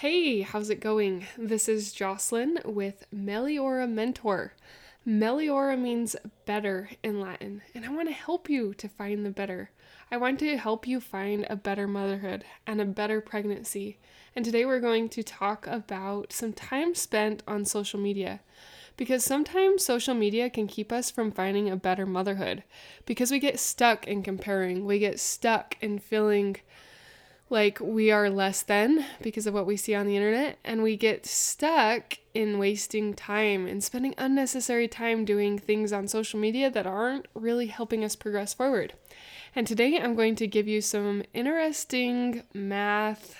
Hey, how's it going? This is Jocelyn with Meliora Mentor. Meliora means better in Latin, and I want to help you to find the better. I want to help you find a better motherhood and a better pregnancy. And today we're going to talk about some time spent on social media. Because sometimes social media can keep us from finding a better motherhood because we get stuck in comparing. We get stuck in feeling like we are less than because of what we see on the internet, and we get stuck in wasting time and spending unnecessary time doing things on social media that aren't really helping us progress forward. And today I'm going to give you some interesting math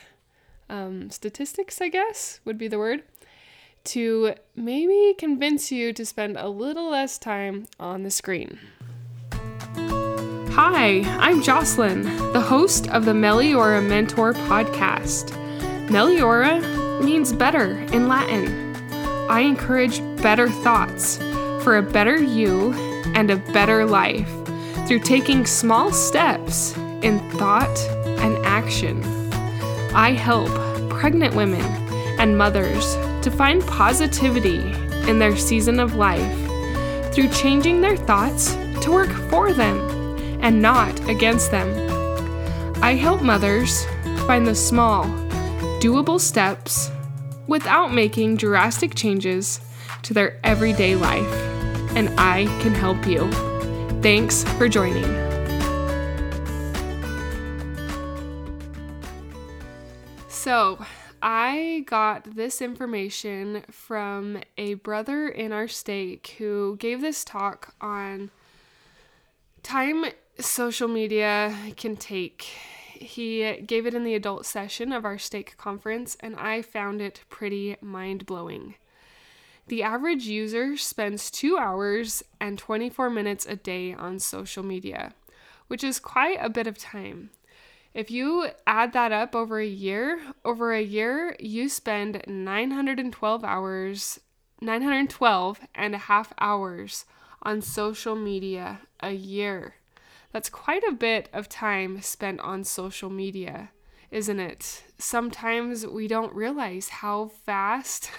um, statistics, I guess would be the word, to maybe convince you to spend a little less time on the screen. Hi, I'm Jocelyn, the host of the Meliora Mentor podcast. Meliora means better in Latin. I encourage better thoughts for a better you and a better life through taking small steps in thought and action. I help pregnant women and mothers to find positivity in their season of life through changing their thoughts to work for them and not against them. I help mothers find the small, doable steps without making drastic changes to their everyday life, and I can help you. Thanks for joining. So, I got this information from a brother in our stake who gave this talk on time social media can take. He gave it in the adult session of our stake conference, and I found it pretty mind blowing. The average user spends two hours and 24 minutes a day on social media, which is quite a bit of time. If you add that up over a year, over a year, you spend 912 hours, 912 and a half hours on social media a year. That's quite a bit of time spent on social media, isn't it? Sometimes we don't realize how fast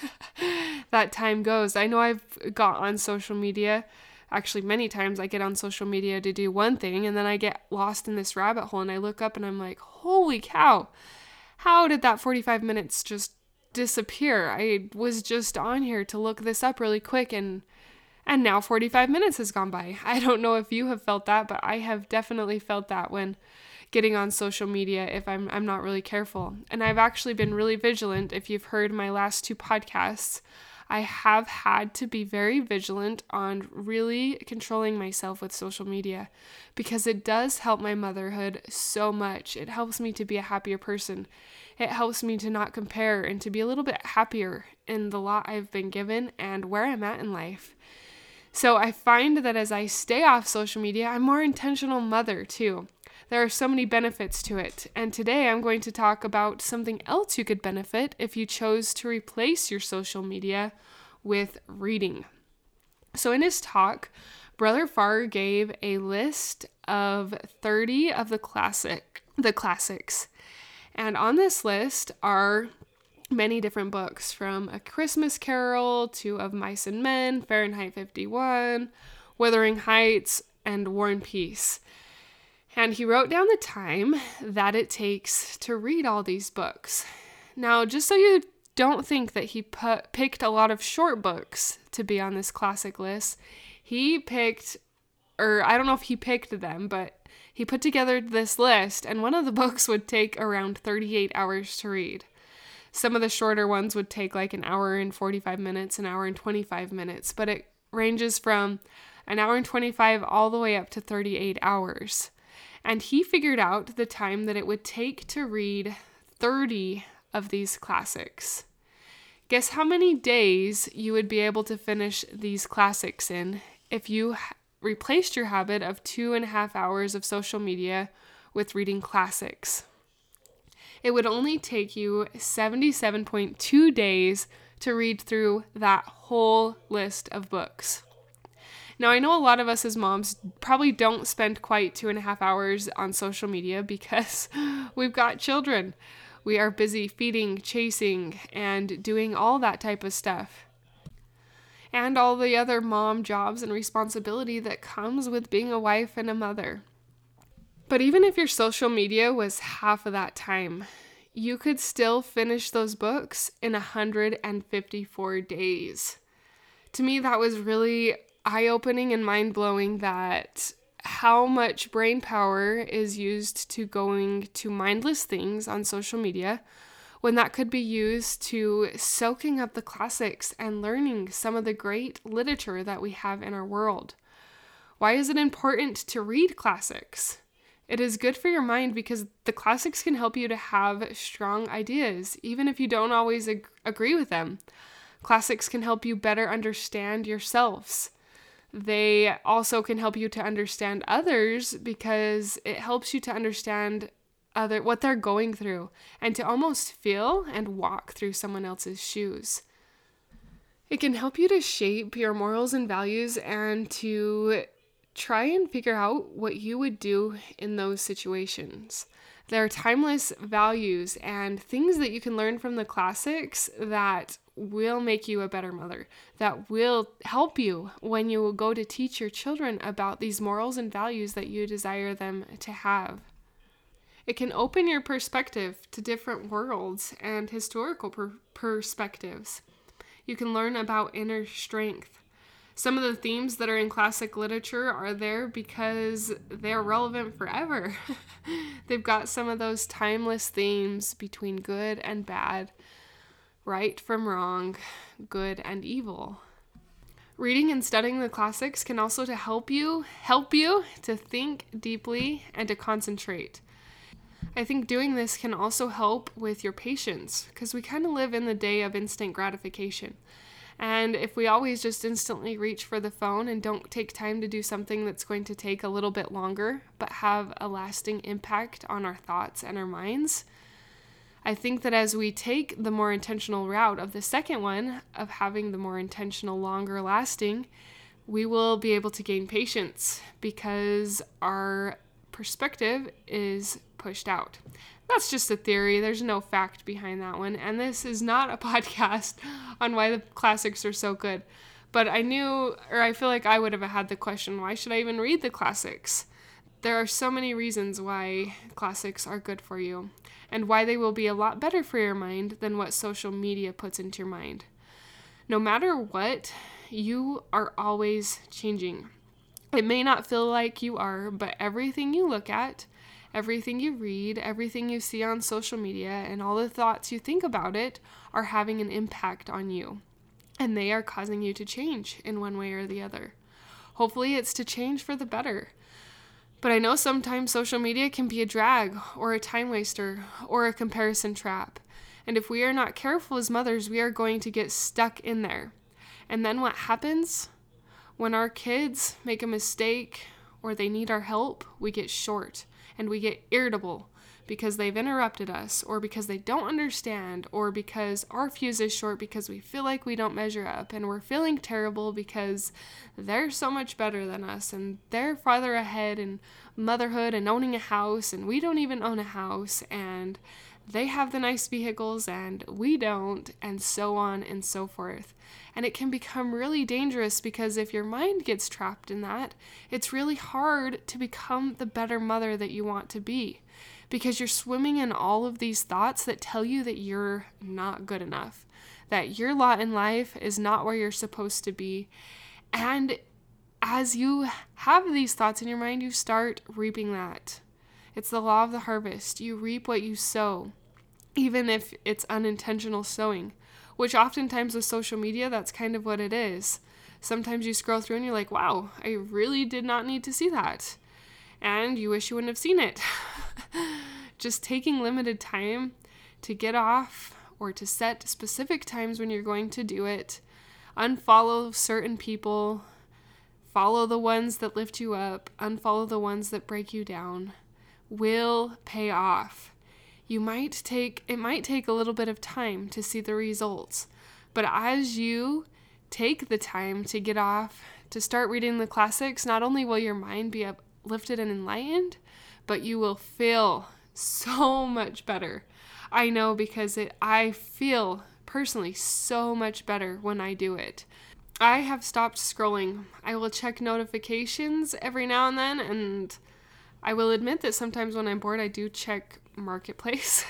that time goes. I know I've got on social media. Actually, many times I get on social media to do one thing and then I get lost in this rabbit hole and I look up and I'm like, holy cow, how did that 45 minutes just disappear? I was just on here to look this up really quick and and now 45 minutes has gone by. I don't know if you have felt that, but I have definitely felt that when getting on social media if I'm I'm not really careful. And I've actually been really vigilant if you've heard my last two podcasts. I have had to be very vigilant on really controlling myself with social media because it does help my motherhood so much. It helps me to be a happier person. It helps me to not compare and to be a little bit happier in the lot I've been given and where I'm at in life. So I find that as I stay off social media, I'm more intentional mother too. There are so many benefits to it. And today I'm going to talk about something else you could benefit if you chose to replace your social media with reading. So in his talk, Brother Farr gave a list of 30 of the classic the classics. And on this list are many different books from A Christmas Carol to Of Mice and Men, Fahrenheit 51, Wuthering Heights, and War and Peace. And he wrote down the time that it takes to read all these books. Now, just so you don't think that he put, picked a lot of short books to be on this classic list, he picked, or I don't know if he picked them, but he put together this list, and one of the books would take around 38 hours to read. Some of the shorter ones would take like an hour and 45 minutes, an hour and 25 minutes, but it ranges from an hour and 25 all the way up to 38 hours. And he figured out the time that it would take to read 30 of these classics. Guess how many days you would be able to finish these classics in if you replaced your habit of two and a half hours of social media with reading classics? It would only take you 77.2 days to read through that whole list of books. Now, I know a lot of us as moms probably don't spend quite two and a half hours on social media because we've got children. We are busy feeding, chasing, and doing all that type of stuff. And all the other mom jobs and responsibility that comes with being a wife and a mother. But even if your social media was half of that time, you could still finish those books in 154 days. To me, that was really eye opening and mind blowing that how much brain power is used to going to mindless things on social media when that could be used to soaking up the classics and learning some of the great literature that we have in our world. Why is it important to read classics? It is good for your mind because the classics can help you to have strong ideas, even if you don't always ag- agree with them. Classics can help you better understand yourselves. They also can help you to understand others because it helps you to understand other what they're going through and to almost feel and walk through someone else's shoes. It can help you to shape your morals and values and to try and figure out what you would do in those situations. There are timeless values and things that you can learn from the classics that will make you a better mother, that will help you when you will go to teach your children about these morals and values that you desire them to have. It can open your perspective to different worlds and historical per- perspectives. You can learn about inner strength, some of the themes that are in classic literature are there because they're relevant forever. They've got some of those timeless themes between good and bad, right from wrong, good and evil. Reading and studying the classics can also to help you help you to think deeply and to concentrate. I think doing this can also help with your patience because we kind of live in the day of instant gratification. And if we always just instantly reach for the phone and don't take time to do something that's going to take a little bit longer but have a lasting impact on our thoughts and our minds, I think that as we take the more intentional route of the second one, of having the more intentional, longer lasting, we will be able to gain patience because our perspective is pushed out. That's just a theory. There's no fact behind that one. And this is not a podcast on why the classics are so good. But I knew, or I feel like I would have had the question why should I even read the classics? There are so many reasons why classics are good for you and why they will be a lot better for your mind than what social media puts into your mind. No matter what, you are always changing. It may not feel like you are, but everything you look at, Everything you read, everything you see on social media, and all the thoughts you think about it are having an impact on you. And they are causing you to change in one way or the other. Hopefully, it's to change for the better. But I know sometimes social media can be a drag or a time waster or a comparison trap. And if we are not careful as mothers, we are going to get stuck in there. And then what happens? When our kids make a mistake or they need our help, we get short and we get irritable because they've interrupted us or because they don't understand or because our fuse is short because we feel like we don't measure up and we're feeling terrible because they're so much better than us and they're farther ahead in motherhood and owning a house and we don't even own a house and they have the nice vehicles and we don't and so on and so forth. And it can become really dangerous because if your mind gets trapped in that, it's really hard to become the better mother that you want to be because you're swimming in all of these thoughts that tell you that you're not good enough, that your lot in life is not where you're supposed to be. And as you have these thoughts in your mind, you start reaping that. It's the law of the harvest. You reap what you sow, even if it's unintentional sowing which oftentimes with social media, that's kind of what it is. Sometimes you scroll through and you're like, wow, I really did not need to see that. And you wish you wouldn't have seen it. Just taking limited time to get off or to set specific times when you're going to do it, unfollow certain people, follow the ones that lift you up, unfollow the ones that break you down, will pay off you might take it might take a little bit of time to see the results. But as you take the time to get off, to start reading the classics, not only will your mind be uplifted and enlightened, but you will feel so much better. I know because it I feel personally so much better when I do it. I have stopped scrolling. I will check notifications every now and then and I will admit that sometimes when I'm bored I do check marketplace.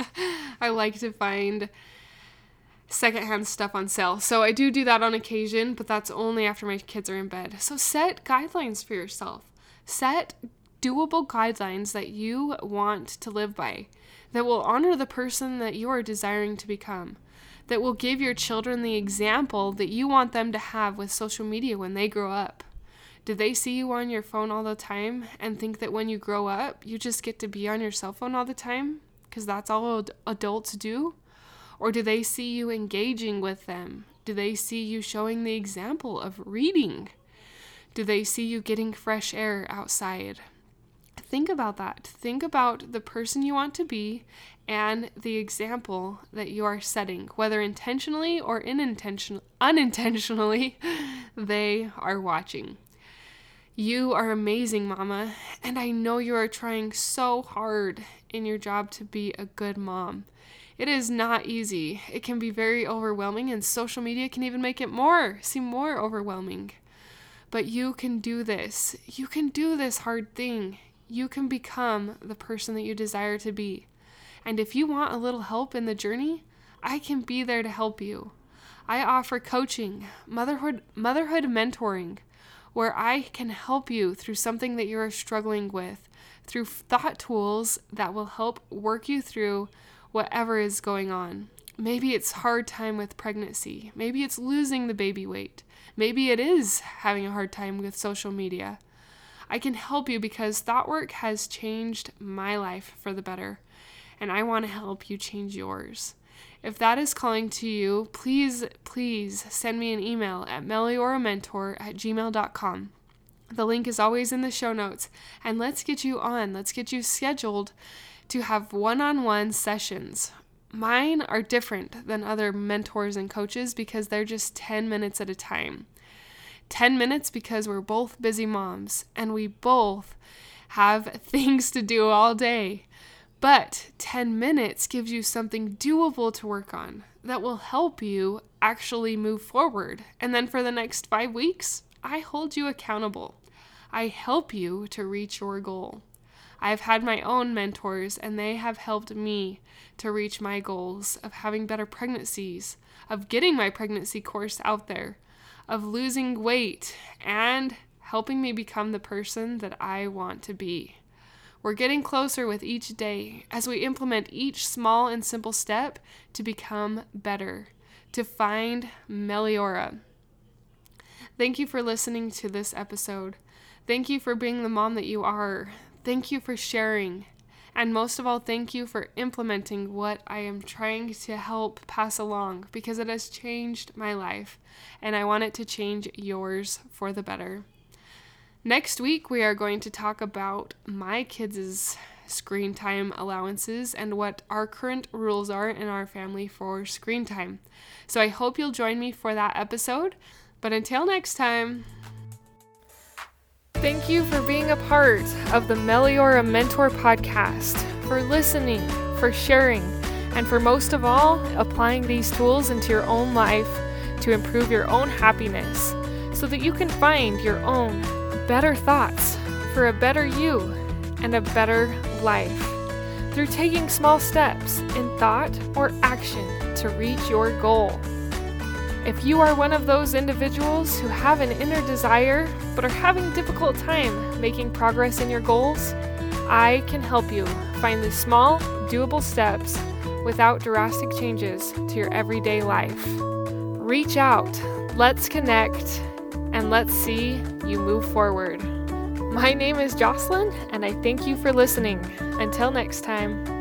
I like to find secondhand stuff on sale. So I do do that on occasion, but that's only after my kids are in bed. So set guidelines for yourself. Set doable guidelines that you want to live by that will honor the person that you are desiring to become. That will give your children the example that you want them to have with social media when they grow up. Do they see you on your phone all the time and think that when you grow up, you just get to be on your cell phone all the time? Because that's all adults do? Or do they see you engaging with them? Do they see you showing the example of reading? Do they see you getting fresh air outside? Think about that. Think about the person you want to be and the example that you are setting, whether intentionally or unintention- unintentionally, they are watching. You are amazing, Mama, and I know you are trying so hard in your job to be a good mom. It is not easy. It can be very overwhelming, and social media can even make it more, seem more overwhelming. But you can do this. You can do this hard thing. You can become the person that you desire to be. And if you want a little help in the journey, I can be there to help you. I offer coaching, motherhood motherhood mentoring, where I can help you through something that you're struggling with, through thought tools that will help work you through whatever is going on. Maybe it's hard time with pregnancy. Maybe it's losing the baby weight. Maybe it is having a hard time with social media. I can help you because thought work has changed my life for the better, and I want to help you change yours. If that is calling to you, please, please send me an email at melioramentor at gmail.com. The link is always in the show notes, and let's get you on. Let's get you scheduled to have one on one sessions. Mine are different than other mentors and coaches because they're just 10 minutes at a time. 10 minutes because we're both busy moms and we both have things to do all day. But 10 minutes gives you something doable to work on that will help you actually move forward. And then for the next five weeks, I hold you accountable. I help you to reach your goal. I've had my own mentors, and they have helped me to reach my goals of having better pregnancies, of getting my pregnancy course out there, of losing weight, and helping me become the person that I want to be. We're getting closer with each day as we implement each small and simple step to become better, to find Meliora. Thank you for listening to this episode. Thank you for being the mom that you are. Thank you for sharing. And most of all, thank you for implementing what I am trying to help pass along because it has changed my life and I want it to change yours for the better. Next week, we are going to talk about my kids' screen time allowances and what our current rules are in our family for screen time. So I hope you'll join me for that episode. But until next time, Thank you for being a part of the Meliora Mentor podcast, for listening, for sharing, and for most of all, applying these tools into your own life to improve your own happiness so that you can find your own better thoughts for a better you and a better life through taking small steps in thought or action to reach your goal. If you are one of those individuals who have an inner desire but are having difficult time making progress in your goals, I can help you find the small, doable steps without drastic changes to your everyday life. Reach out, let's connect, and let's see you move forward. My name is Jocelyn, and I thank you for listening. Until next time.